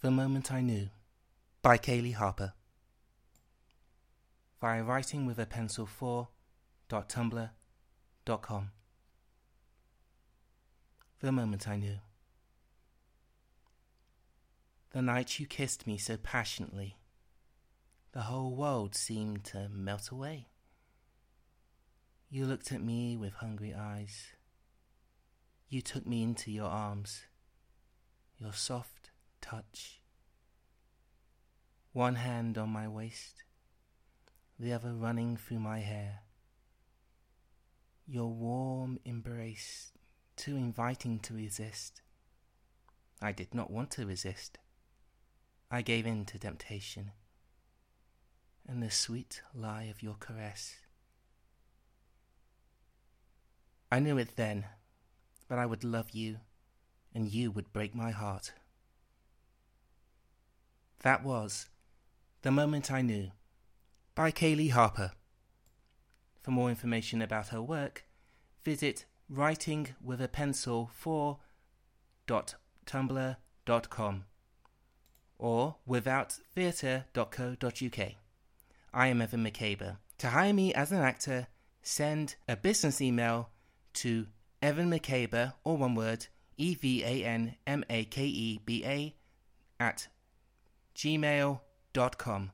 The Moment I Knew by Kaylee Harper via writing with a pencil 4.tumblr.com. The moment I knew. The night you kissed me so passionately, the whole world seemed to melt away. You looked at me with hungry eyes. You took me into your arms, your soft touch. One hand on my waist, the other running through my hair. Your warm embrace, too inviting to resist. I did not want to resist. I gave in to temptation and the sweet lie of your caress. I knew it then, but I would love you, and you would break my heart. That was The Moment I Knew by Kaylee Harper. For more information about her work, visit writingwithapencil4.tumblr.com or withouttheatre.co.uk. I am Evan McCabe. To hire me as an actor, send a business email to Evan McCabe, or one word, E V A N M A K E B A, at gmail.com.